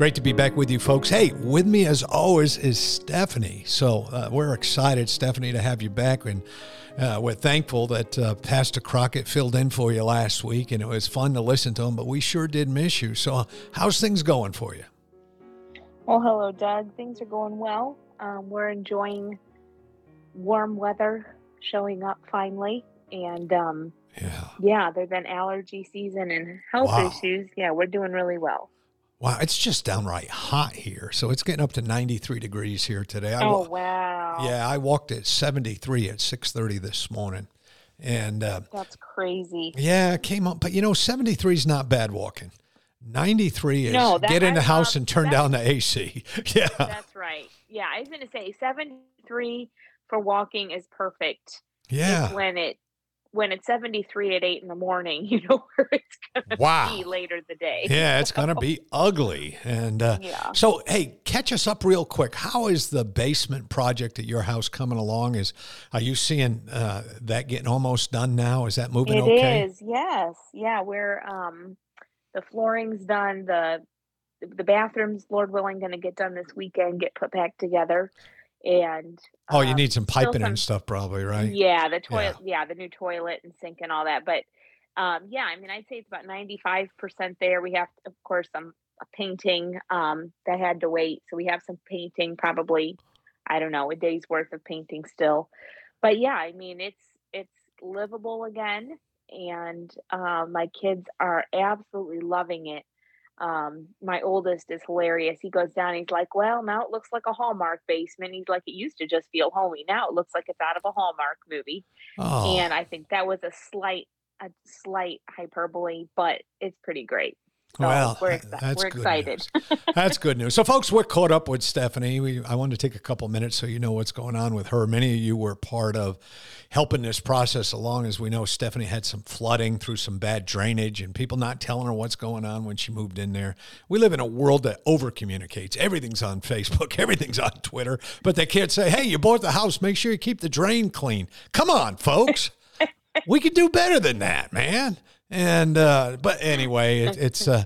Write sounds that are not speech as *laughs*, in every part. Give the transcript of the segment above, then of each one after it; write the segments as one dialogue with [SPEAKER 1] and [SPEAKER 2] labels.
[SPEAKER 1] Great to be back with you, folks. Hey, with me as always is Stephanie. So uh, we're excited, Stephanie, to have you back. And uh, we're thankful that uh, Pastor Crockett filled in for you last week, and it was fun to listen to him, but we sure did miss you. So, how's things going for you?
[SPEAKER 2] Well, hello, Doug. Things are going well. Um, we're enjoying warm weather showing up finally. And um, yeah, yeah, other than allergy season and health wow. issues, yeah, we're doing really well.
[SPEAKER 1] Wow, it's just downright hot here. So it's getting up to 93 degrees here today.
[SPEAKER 2] I, oh wow!
[SPEAKER 1] Yeah, I walked at 73 at 6:30 this morning, and uh,
[SPEAKER 2] that's crazy.
[SPEAKER 1] Yeah, it came up, but you know, 73 is not bad walking. 93 is no, that, get in the house and turn down the AC. *laughs* yeah,
[SPEAKER 2] that's right. Yeah, I was going to say 73 for walking is perfect.
[SPEAKER 1] Yeah,
[SPEAKER 2] when it when it's 73 at 8 in the morning, *laughs* you know where it's going to wow. be later the day.
[SPEAKER 1] Yeah, it's going to be ugly. And uh, yeah. so, hey, catch us up real quick. How is the basement project at your house coming along? Is Are you seeing uh, that getting almost done now? Is that moving
[SPEAKER 2] it
[SPEAKER 1] okay?
[SPEAKER 2] It is, yes. Yeah, we're, um, the flooring's done. The, the bathrooms, Lord willing, going to get done this weekend, get put back together and
[SPEAKER 1] oh, you um, need some piping some, and stuff, probably, right?
[SPEAKER 2] Yeah, the toilet, yeah. yeah. the new toilet and sink and all that. But um, yeah, I mean, I'd say it's about ninety five percent there. We have, of course, some painting um, that had to wait, so we have some painting, probably, I don't know, a day's worth of painting still. But yeah, I mean, it's it's livable again, and uh, my kids are absolutely loving it um, my oldest is hilarious. He goes down, he's like, Well, now it looks like a Hallmark basement. He's like, It used to just feel homey. Now it looks like it's out of a Hallmark movie. Oh. And I think that was a slight, a slight hyperbole, but it's pretty great.
[SPEAKER 1] So well, we're, uh, that's we're excited. that's good news. So, folks, we're caught up with Stephanie. We, I wanted to take a couple minutes so you know what's going on with her. Many of you were part of helping this process along. As we know, Stephanie had some flooding through some bad drainage and people not telling her what's going on when she moved in there. We live in a world that over communicates. Everything's on Facebook, *laughs* everything's on Twitter, but they can't say, hey, you bought the house, make sure you keep the drain clean. Come on, folks. *laughs* we could do better than that, man. And uh, but anyway, it, it's uh,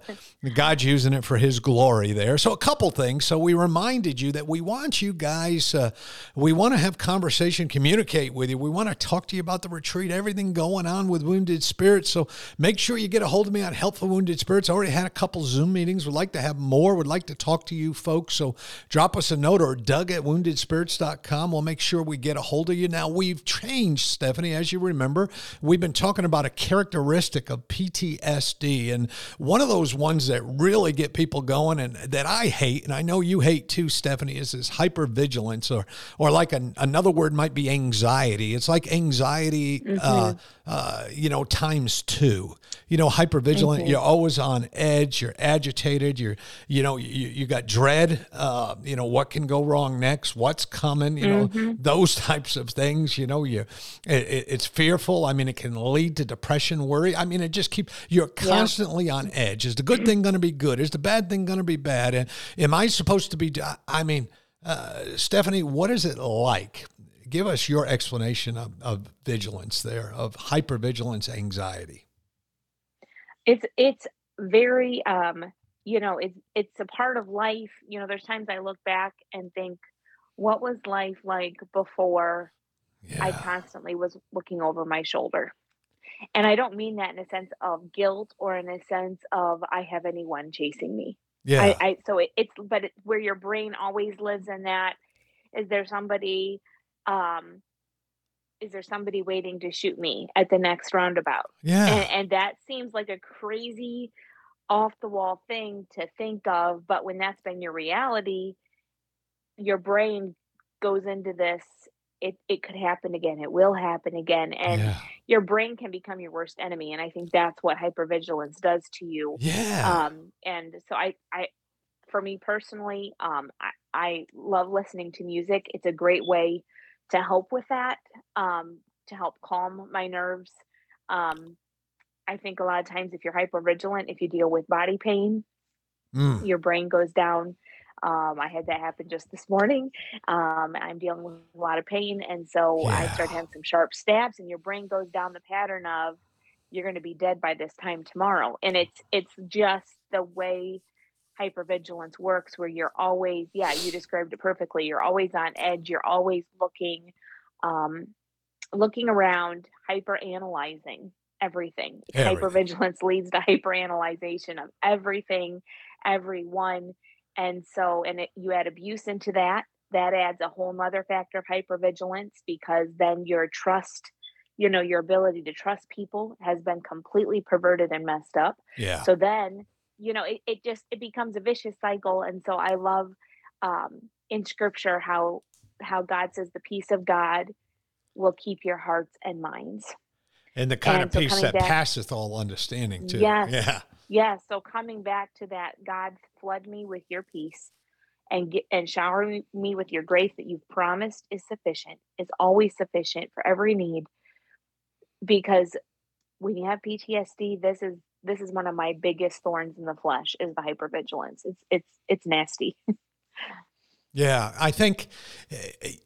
[SPEAKER 1] God's using it for His glory there. So a couple things. So we reminded you that we want you guys. Uh, we want to have conversation, communicate with you. We want to talk to you about the retreat, everything going on with Wounded Spirits. So make sure you get a hold of me on Help for Wounded Spirits. I already had a couple Zoom meetings. Would like to have more. Would like to talk to you folks. So drop us a note or Doug at woundedspirits.com. We'll make sure we get a hold of you. Now we've changed, Stephanie, as you remember. We've been talking about a characteristic of PTSD. And one of those ones that really get people going and that I hate, and I know you hate too, Stephanie, is this hypervigilance, or or like an, another word might be anxiety. It's like anxiety, uh, mm-hmm. uh, uh, you know, times two. You know, hypervigilant. Mm-hmm. You're always on edge. You're agitated. You're, you know, you, you got dread. Uh, you know, what can go wrong next? What's coming? You know, mm-hmm. those *laughs* types of things. You know, you, it, it's fearful. I mean, it can lead to depression, worry. I mean, it just keep you're constantly yeah. on edge. Is the good thing going to be good? Is the bad thing going to be bad? And am I supposed to be? I mean, uh, Stephanie, what is it like? Give us your explanation of, of vigilance there, of hypervigilance anxiety.
[SPEAKER 2] It's it's very um, you know it's it's a part of life. You know, there's times I look back and think, what was life like before? Yeah. I constantly was looking over my shoulder and I don't mean that in a sense of guilt or in a sense of I have anyone chasing me.
[SPEAKER 1] Yeah.
[SPEAKER 2] I, I so it, it's but it, where your brain always lives in that. Is there somebody? Um, is there somebody waiting to shoot me at the next roundabout?
[SPEAKER 1] Yeah.
[SPEAKER 2] And, and that seems like a crazy off the wall thing to think of, but when that's been your reality, your brain goes into this it it could happen again. It will happen again. And yeah. your brain can become your worst enemy. And I think that's what hypervigilance does to you.
[SPEAKER 1] Yeah.
[SPEAKER 2] Um, and so I I for me personally, um, I, I love listening to music. It's a great way to help with that, um, to help calm my nerves. Um, I think a lot of times if you're hypervigilant, if you deal with body pain, mm. your brain goes down. Um, I had that happen just this morning. Um, I'm dealing with a lot of pain, and so yeah. I started having some sharp stabs, and your brain goes down the pattern of you're going to be dead by this time tomorrow, and it's it's just the way hypervigilance works, where you're always yeah, you described it perfectly. You're always on edge. You're always looking, um, looking around, hyper analyzing everything. everything. Hypervigilance leads to hyperanalyzation of everything, everyone. And so, and it, you add abuse into that, that adds a whole nother factor of hypervigilance because then your trust, you know, your ability to trust people has been completely perverted and messed up.
[SPEAKER 1] Yeah.
[SPEAKER 2] So then, you know, it, it just, it becomes a vicious cycle. And so I love um, in scripture how, how God says the peace of God will keep your hearts and minds.
[SPEAKER 1] And the kind and of so peace that back, passeth all understanding too.
[SPEAKER 2] Yes,
[SPEAKER 1] yeah.
[SPEAKER 2] Yeah. So coming back to that, God, flood me with your peace and get and shower me with your grace that you've promised is sufficient, is always sufficient for every need. Because when you have PTSD, this is this is one of my biggest thorns in the flesh is the hypervigilance. It's it's it's nasty. *laughs*
[SPEAKER 1] Yeah, I think,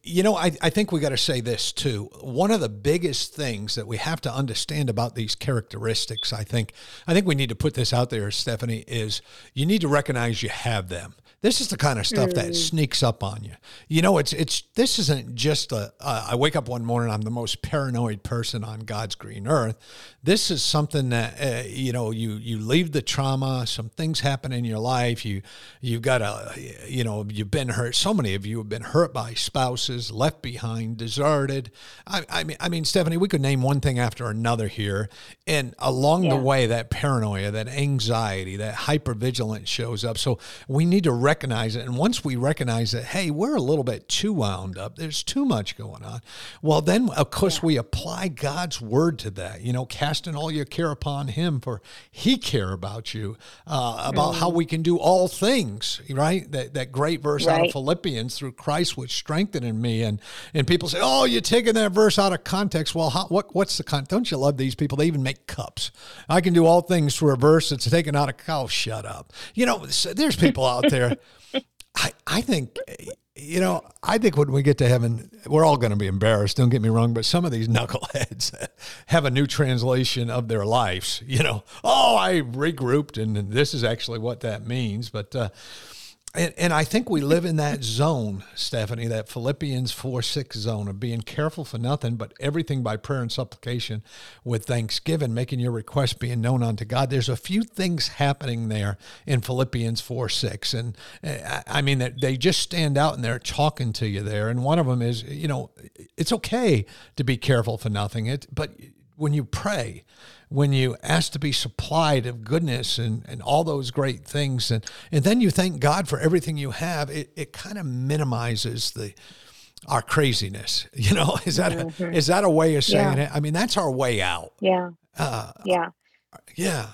[SPEAKER 1] you know, I, I think we got to say this too. One of the biggest things that we have to understand about these characteristics, I think, I think we need to put this out there, Stephanie, is you need to recognize you have them. This is the kind of stuff mm. that sneaks up on you. You know, it's it's this isn't just a. Uh, I wake up one morning, I'm the most paranoid person on God's green earth. This is something that uh, you know you you leave the trauma, some things happen in your life. You you've got a you know you've been hurt. So many of you have been hurt by spouses, left behind, deserted. I, I mean, I mean, Stephanie, we could name one thing after another here, and along yeah. the way, that paranoia, that anxiety, that hypervigilance shows up. So we need to recognize it. And once we recognize that, hey, we're a little bit too wound up, there's too much going on, well, then, of course, yeah. we apply God's word to that, you know, casting all your care upon Him, for He care about you, uh, about mm. how we can do all things, right? That, that great verse right. out of Philippians, through Christ, which strengthened me. And, and people say, oh, you're taking that verse out of context. Well, how, what, what's the con? Don't you love these people? They even make cups. I can do all things through a verse that's taken out of cow. Shut up. You know, there's people out there *laughs* I, I think, you know, I think when we get to heaven, we're all going to be embarrassed. Don't get me wrong, but some of these *laughs* knuckleheads have a new translation of their lives. You know, oh, I regrouped, and this is actually what that means. But uh, and, and I think we live in that zone, Stephanie, that Philippians 4 6 zone of being careful for nothing, but everything by prayer and supplication with thanksgiving, making your request being known unto God. There's a few things happening there in Philippians 4 6. And uh, I mean, they just stand out and they're talking to you there. And one of them is, you know, it's okay to be careful for nothing, it, but when you pray, when you ask to be supplied of goodness and, and all those great things, and, and then you thank God for everything you have, it, it kind of minimizes the our craziness. *laughs* You know, is that mm-hmm. a, is that a way of saying yeah. it? I mean, that's our way out.
[SPEAKER 2] Yeah. Uh, yeah.
[SPEAKER 1] Yeah.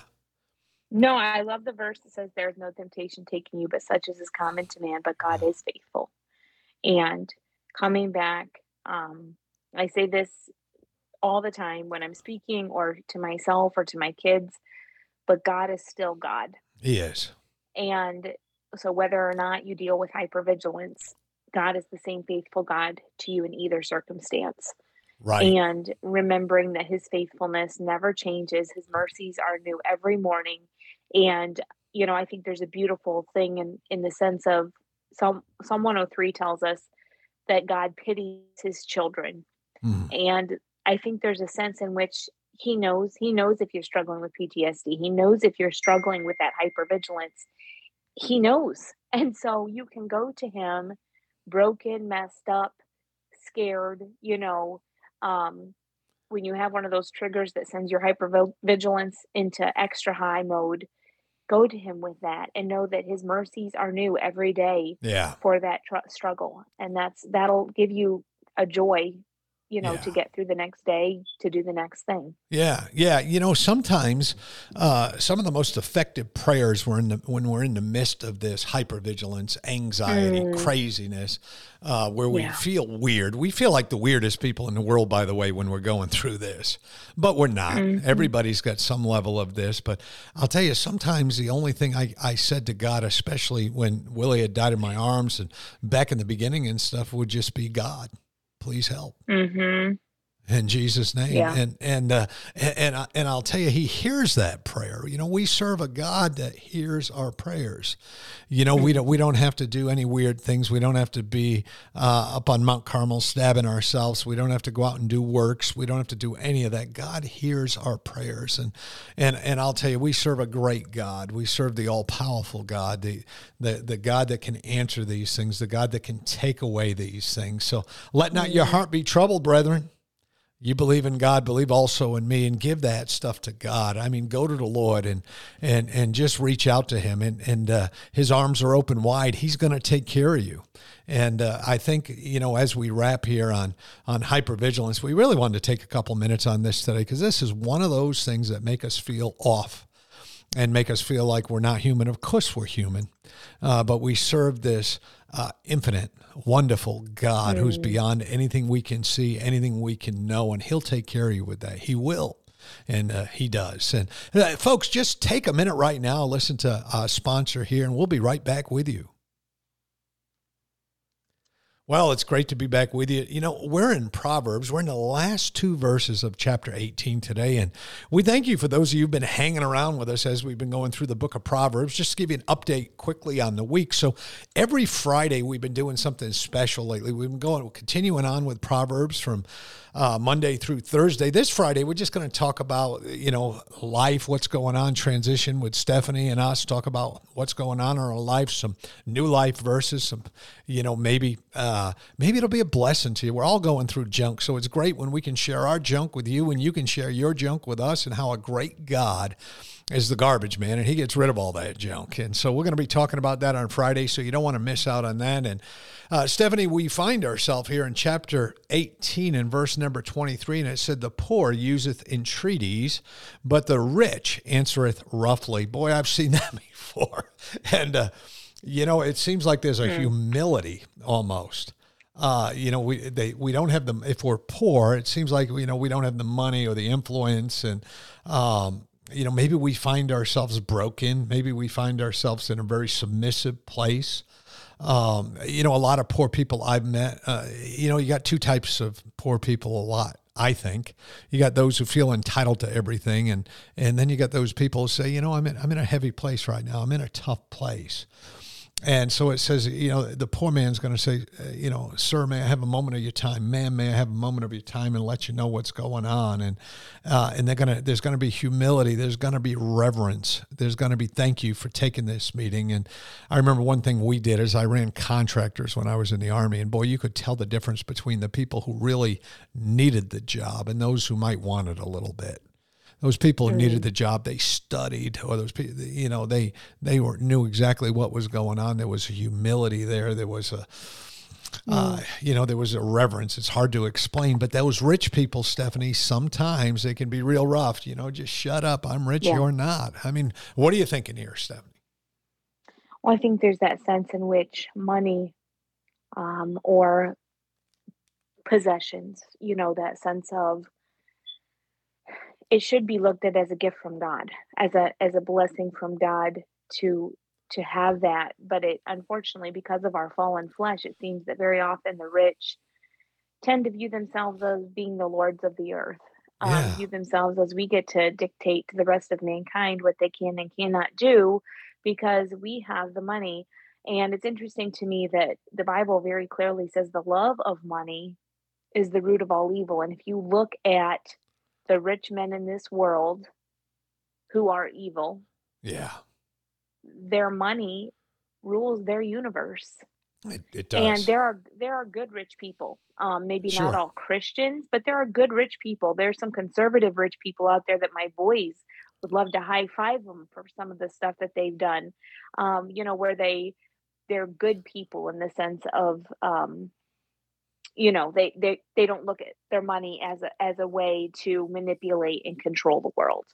[SPEAKER 2] No, I love the verse that says, "There is no temptation taking you, but such as is common to man. But God is faithful." And coming back, um, I say this all the time when I'm speaking or to myself or to my kids, but God is still God.
[SPEAKER 1] He is.
[SPEAKER 2] And so whether or not you deal with hypervigilance, God is the same faithful God to you in either circumstance.
[SPEAKER 1] Right.
[SPEAKER 2] And remembering that his faithfulness never changes, his mercies are new every morning. And, you know, I think there's a beautiful thing in, in the sense of Psalm, Psalm 103 tells us that God pities his children. Mm. And I think there's a sense in which he knows he knows if you're struggling with PTSD. He knows if you're struggling with that hypervigilance. He knows. *laughs* And so you can go to him broken, messed up, scared, you know, um, when you have one of those triggers that sends your hypervigilance into extra high mode, go to him with that and know that his mercies are new every day
[SPEAKER 1] yeah.
[SPEAKER 2] for that tr- struggle and that's that'll give you a joy you know, yeah. to get through the next day, to do the next thing.
[SPEAKER 1] Yeah, yeah. You know, sometimes uh, some of the most effective prayers were in the, when we're in the midst of this hypervigilance, anxiety, mm. craziness, uh, where we yeah. feel weird. We feel like the weirdest people in the world, by the way, when we're going through this, but we're not. Mm-hmm. Everybody's got some level of this. But I'll tell you, sometimes the only thing I, I said to God, especially when Willie had died in my arms and back in the beginning and stuff, would just be God please help.
[SPEAKER 2] Mm-hmm.
[SPEAKER 1] In Jesus' name, yeah. and and uh, and and, and I'll tell you, He hears that prayer. You know, we serve a God that hears our prayers. You know, we don't we don't have to do any weird things. We don't have to be uh, up on Mount Carmel stabbing ourselves. We don't have to go out and do works. We don't have to do any of that. God hears our prayers, and and and I'll tell you, we serve a great God. We serve the all powerful God, the the the God that can answer these things, the God that can take away these things. So let not your heart be troubled, brethren you believe in God, believe also in me, and give that stuff to God. I mean, go to the Lord and and and just reach out to Him, and and uh, His arms are open wide. He's going to take care of you. And uh, I think you know, as we wrap here on on hypervigilance, we really wanted to take a couple minutes on this today because this is one of those things that make us feel off and make us feel like we're not human. Of course, we're human, uh, but we serve this uh, infinite, wonderful God mm. who's beyond anything we can see, anything we can know, and He'll take care of you with that. He will. And uh, he does. And uh, folks, just take a minute right now, listen to a sponsor here, and we'll be right back with you. Well, it's great to be back with you. You know, we're in Proverbs. We're in the last two verses of chapter 18 today. And we thank you for those of you who've been hanging around with us as we've been going through the book of Proverbs. Just to give you an update quickly on the week. So every Friday, we've been doing something special lately. We've been going, continuing on with Proverbs from uh, Monday through Thursday. This Friday, we're just going to talk about, you know, life, what's going on, transition with Stephanie and us, talk about what's going on in our life, some new life verses, some, you know, maybe, uh, maybe it'll be a blessing to you. We're all going through junk. So it's great when we can share our junk with you and you can share your junk with us and how a great God is the garbage man, and he gets rid of all that junk. And so we're going to be talking about that on Friday, so you don't want to miss out on that. And uh, Stephanie, we find ourselves here in chapter 18 and verse number 23, and it said, The poor useth entreaties, but the rich answereth roughly. Boy, I've seen *laughs* that before. And, uh, you know, it seems like there's a mm. humility almost. Uh, you know, we they we don't have the if we're poor, it seems like you know we don't have the money or the influence, and um, you know, maybe we find ourselves broken. Maybe we find ourselves in a very submissive place. Um, you know, a lot of poor people I've met, uh, you know, you got two types of poor people a lot. I think you got those who feel entitled to everything, and and then you got those people who say, you know, I'm in I'm in a heavy place right now. I'm in a tough place. And so it says, you know, the poor man's going to say, uh, you know, sir, may I have a moment of your time? Ma'am, may I have a moment of your time and let you know what's going on? And uh, and they're gonna, there's going to be humility. There's going to be reverence. There's going to be thank you for taking this meeting. And I remember one thing we did is I ran contractors when I was in the army, and boy, you could tell the difference between the people who really needed the job and those who might want it a little bit those people who needed the job. They studied or those people you know they they were knew exactly what was going on. There was a humility there. There was a uh, mm. you know there was a reverence. It's hard to explain but those rich people stephanie sometimes they can be real rough you know just shut up. I'm rich yeah. you're not. I mean what are you thinking here stephanie?
[SPEAKER 2] Well i think there's that sense in which money um, or possessions you know that sense of it should be looked at as a gift from God, as a as a blessing from God to to have that. But it unfortunately, because of our fallen flesh, it seems that very often the rich tend to view themselves as being the lords of the earth. Um, yeah. Um, view themselves as we get to dictate to the rest of mankind what they can and cannot do because we have the money. And it's interesting to me that the Bible very clearly says the love of money is the root of all evil. And if you look at the rich men in this world who are evil.
[SPEAKER 1] Yeah.
[SPEAKER 2] Their money rules their universe.
[SPEAKER 1] It, it does.
[SPEAKER 2] And there are there are good rich people. Um, maybe sure. not all Christians, but there are good rich people. There's some conservative rich people out there that my boys would love to high five them for some of the stuff that they've done. Um, you know, where they they're good people in the sense of um, you know they they they don't look at their money as a as a way to manipulate and control the world.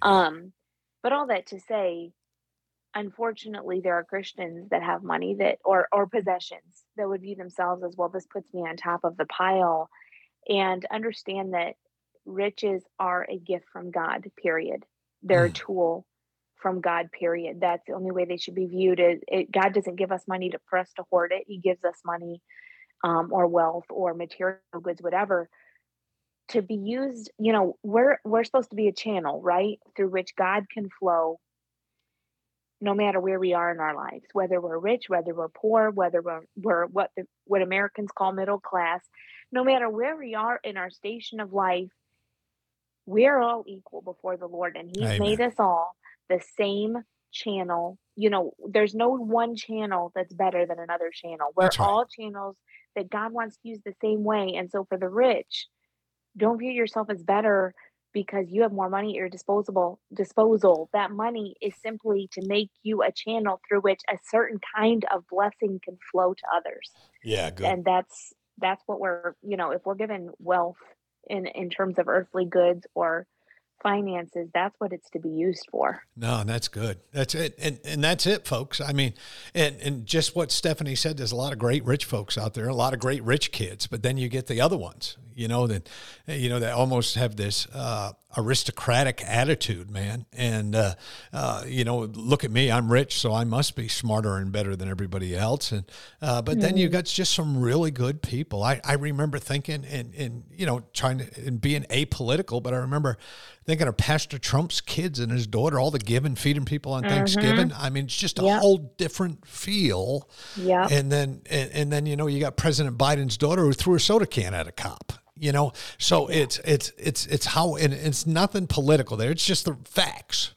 [SPEAKER 2] Um but all that to say unfortunately there are christians that have money that or or possessions that would view themselves as well this puts me on top of the pile and understand that riches are a gift from god period. They're mm. a tool from god period. That's the only way they should be viewed. Is it, god doesn't give us money to, for us to hoard it. He gives us money um, or wealth or material goods, whatever, to be used, you know, we're we're supposed to be a channel, right, through which God can flow no matter where we are in our lives, whether we're rich, whether we're poor, whether we're, we're what the, what Americans call middle class, no matter where we are in our station of life, we're all equal before the Lord, and He's Amen. made us all the same channel. You know, there's no one channel that's better than another channel. We're right. all channels that God wants to use the same way. And so for the rich, don't view yourself as better because you have more money at your disposable disposal. That money is simply to make you a channel through which a certain kind of blessing can flow to others.
[SPEAKER 1] Yeah, good.
[SPEAKER 2] And that's that's what we're, you know, if we're given wealth in in terms of earthly goods or finances that's what it's to be used for
[SPEAKER 1] no that's good that's it and and that's it folks i mean and and just what stephanie said there's a lot of great rich folks out there a lot of great rich kids but then you get the other ones you know that you know that almost have this uh, aristocratic attitude, man. And uh, uh, you know, look at me, I'm rich, so I must be smarter and better than everybody else. And uh, but mm-hmm. then you got just some really good people. I, I remember thinking and and you know trying to and being apolitical, but I remember thinking of Pastor Trump's kids and his daughter, all the giving, feeding people on mm-hmm. Thanksgiving. I mean, it's just a yep. whole different feel.
[SPEAKER 2] Yeah.
[SPEAKER 1] And then and, and then you know you got President Biden's daughter who threw a soda can at a cop you know so it's it's it's it's how and it's nothing political there it's just the facts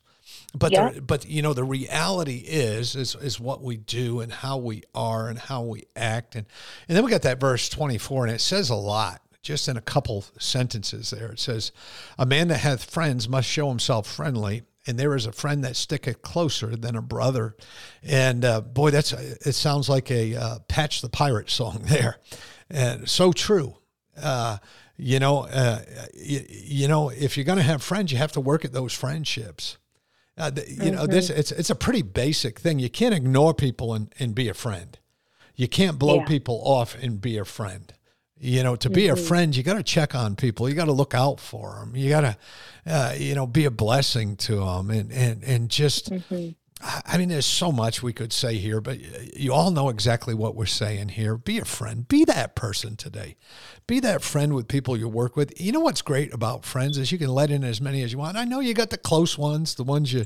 [SPEAKER 1] but yeah. the, but you know the reality is is is what we do and how we are and how we act and and then we got that verse 24 and it says a lot just in a couple sentences there it says a man that hath friends must show himself friendly and there is a friend that sticketh closer than a brother and uh, boy that's it sounds like a uh, patch the pirate song *laughs* there and so true uh, you know, uh, you, you, know, if you're going to have friends, you have to work at those friendships. Uh, the, you mm-hmm. know, this it's it's a pretty basic thing. You can't ignore people and, and be a friend. You can't blow yeah. people off and be a friend. You know, to be mm-hmm. a friend, you got to check on people. You got to look out for them. You got to, uh, you know, be a blessing to them, and and and just mm-hmm. I mean, there's so much we could say here, but you all know exactly what we're saying here. Be a friend. Be that person today. Be that friend with people you work with. You know what's great about friends is you can let in as many as you want. I know you got the close ones, the ones you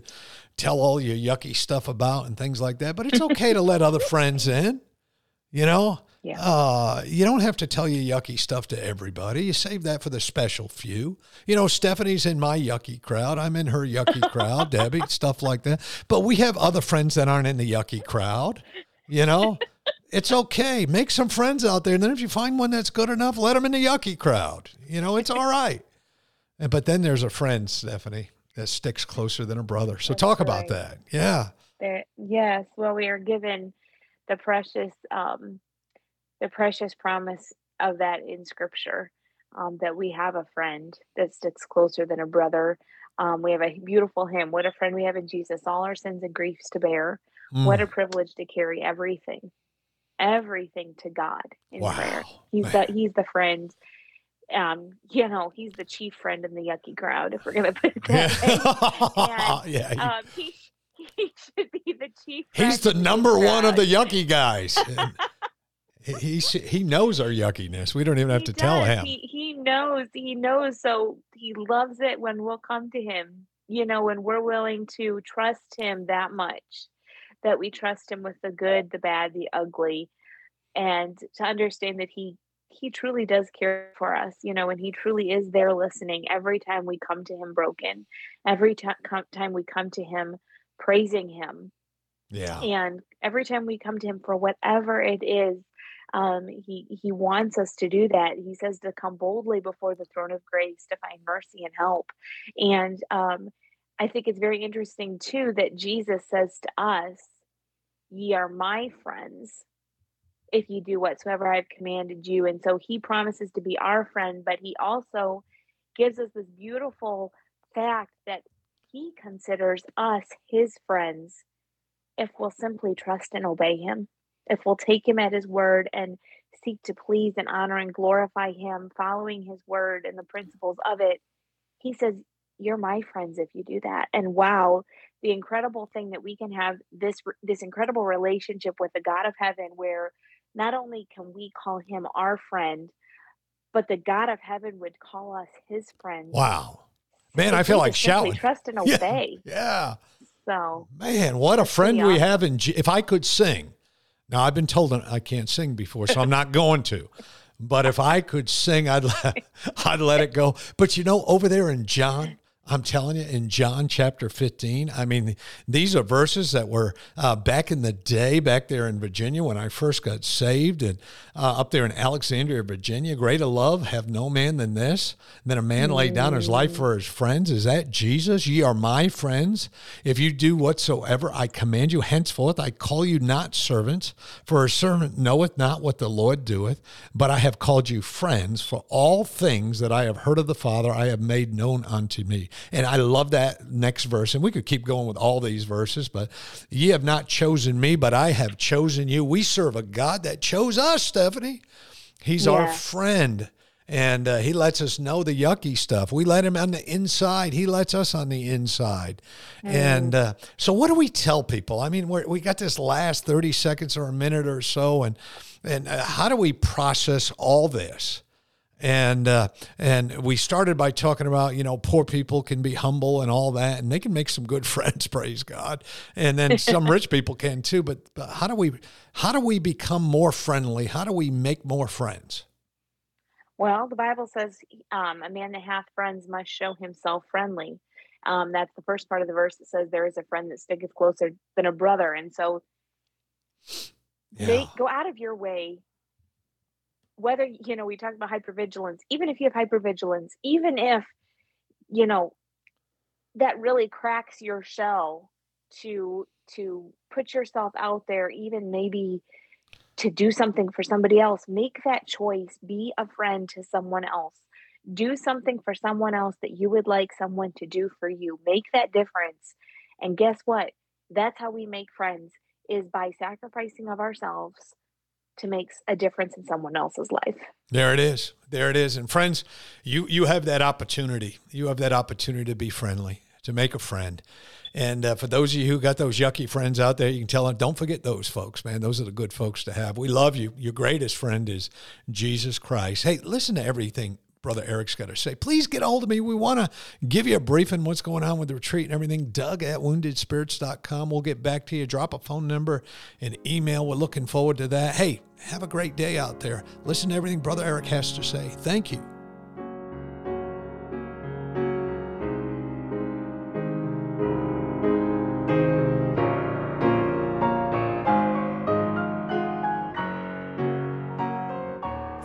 [SPEAKER 1] tell all your yucky stuff about and things like that, but it's okay to let other friends in. You know,
[SPEAKER 2] yeah.
[SPEAKER 1] Uh, you don't have to tell your yucky stuff to everybody. You save that for the special few. You know, Stephanie's in my yucky crowd. I'm in her yucky crowd, *laughs* Debbie, stuff like that. But we have other friends that aren't in the yucky crowd. You know, it's okay. Make some friends out there. And then if you find one that's good enough, let them in the yucky crowd. You know, it's all right. But then there's a friend, Stephanie, that sticks closer than a brother. So that's talk right. about that. Yeah.
[SPEAKER 2] There, yes. Well, we are given the precious um, the precious promise of that in scripture um, that we have a friend that sticks closer than a brother. Um, we have a beautiful hymn. What a friend we have in Jesus, all our sins and griefs to bear. Mm. What a privilege to carry everything, everything to God in wow, prayer. He's man. the he's the friend. Um, you know, he's the chief friend in the yucky crowd, if we're gonna put it that way. and, *laughs* yeah, um, he, *laughs* he should be the chief.
[SPEAKER 1] He's the number one of the yucky guys. *laughs* he he knows our yuckiness. We don't even have he to does. tell him.
[SPEAKER 2] He, he knows. He knows. So he loves it when we'll come to him. You know, when we're willing to trust him that much, that we trust him with the good, the bad, the ugly, and to understand that he he truly does care for us. You know, and he truly is there listening every time we come to him broken, every t- time we come to him praising him.
[SPEAKER 1] Yeah.
[SPEAKER 2] And every time we come to him for whatever it is um, he he wants us to do that. He says to come boldly before the throne of grace to find mercy and help. And um, I think it's very interesting too that Jesus says to us, Ye are my friends if you do whatsoever I've commanded you. And so he promises to be our friend, but he also gives us this beautiful fact that he considers us his friends if we'll simply trust and obey him, if we'll take him at his word and seek to please and honor and glorify him, following his word and the principles of it. He says, You're my friends if you do that. And wow, the incredible thing that we can have this this incredible relationship with the God of heaven where not only can we call him our friend, but the God of heaven would call us his friends.
[SPEAKER 1] Wow. Man, I feel like shouting.
[SPEAKER 2] Trust and *laughs* obey.
[SPEAKER 1] Yeah. yeah.
[SPEAKER 2] So,
[SPEAKER 1] man, what a friend we have in. G- if I could sing, now I've been told I can't sing before, so I'm not *laughs* going to. But if I could sing, I'd let, *laughs* I'd let it go. But you know, over there in John, I'm telling you, in John chapter 15, I mean, these are verses that were uh, back in the day, back there in Virginia when I first got saved, and uh, up there in Alexandria, Virginia. Greater love have no man than this, than a man lay down his life for his friends. Is that Jesus? Ye are my friends. If you do whatsoever I command you, henceforth I call you not servants, for a servant knoweth not what the Lord doeth, but I have called you friends, for all things that I have heard of the Father I have made known unto me. And I love that next verse. And we could keep going with all these verses, but ye have not chosen me, but I have chosen you. We serve a God that chose us, Stephanie. He's yeah. our friend. And uh, he lets us know the yucky stuff. We let him on the inside. He lets us on the inside. Mm. And uh, so, what do we tell people? I mean, we we got this last 30 seconds or a minute or so. And, and uh, how do we process all this? And uh, and we started by talking about you know poor people can be humble and all that and they can make some good *laughs* friends praise god. And then some rich *laughs* people can too but, but how do we how do we become more friendly? How do we make more friends?
[SPEAKER 2] Well the bible says um, a man that hath friends must show himself friendly. Um, that's the first part of the verse that says there is a friend that sticketh closer than a brother. And so yeah. they go out of your way whether you know we talk about hypervigilance even if you have hypervigilance even if you know that really cracks your shell to to put yourself out there even maybe to do something for somebody else make that choice. Be a friend to someone else. Do something for someone else that you would like someone to do for you. Make that difference. And guess what? That's how we make friends is by sacrificing of ourselves to make a difference in someone else's life.
[SPEAKER 1] There it is. There it is. And friends, you you have that opportunity. You have that opportunity to be friendly, to make a friend. And uh, for those of you who got those yucky friends out there, you can tell them, don't forget those folks, man. Those are the good folks to have. We love you. Your greatest friend is Jesus Christ. Hey, listen to everything Brother Eric's got to say. Please get a hold of me. We want to give you a briefing what's going on with the retreat and everything. Doug at woundedspirits.com. We'll get back to you. Drop a phone number and email. We're looking forward to that. Hey, have a great day out there. Listen to everything Brother Eric has to say. Thank you.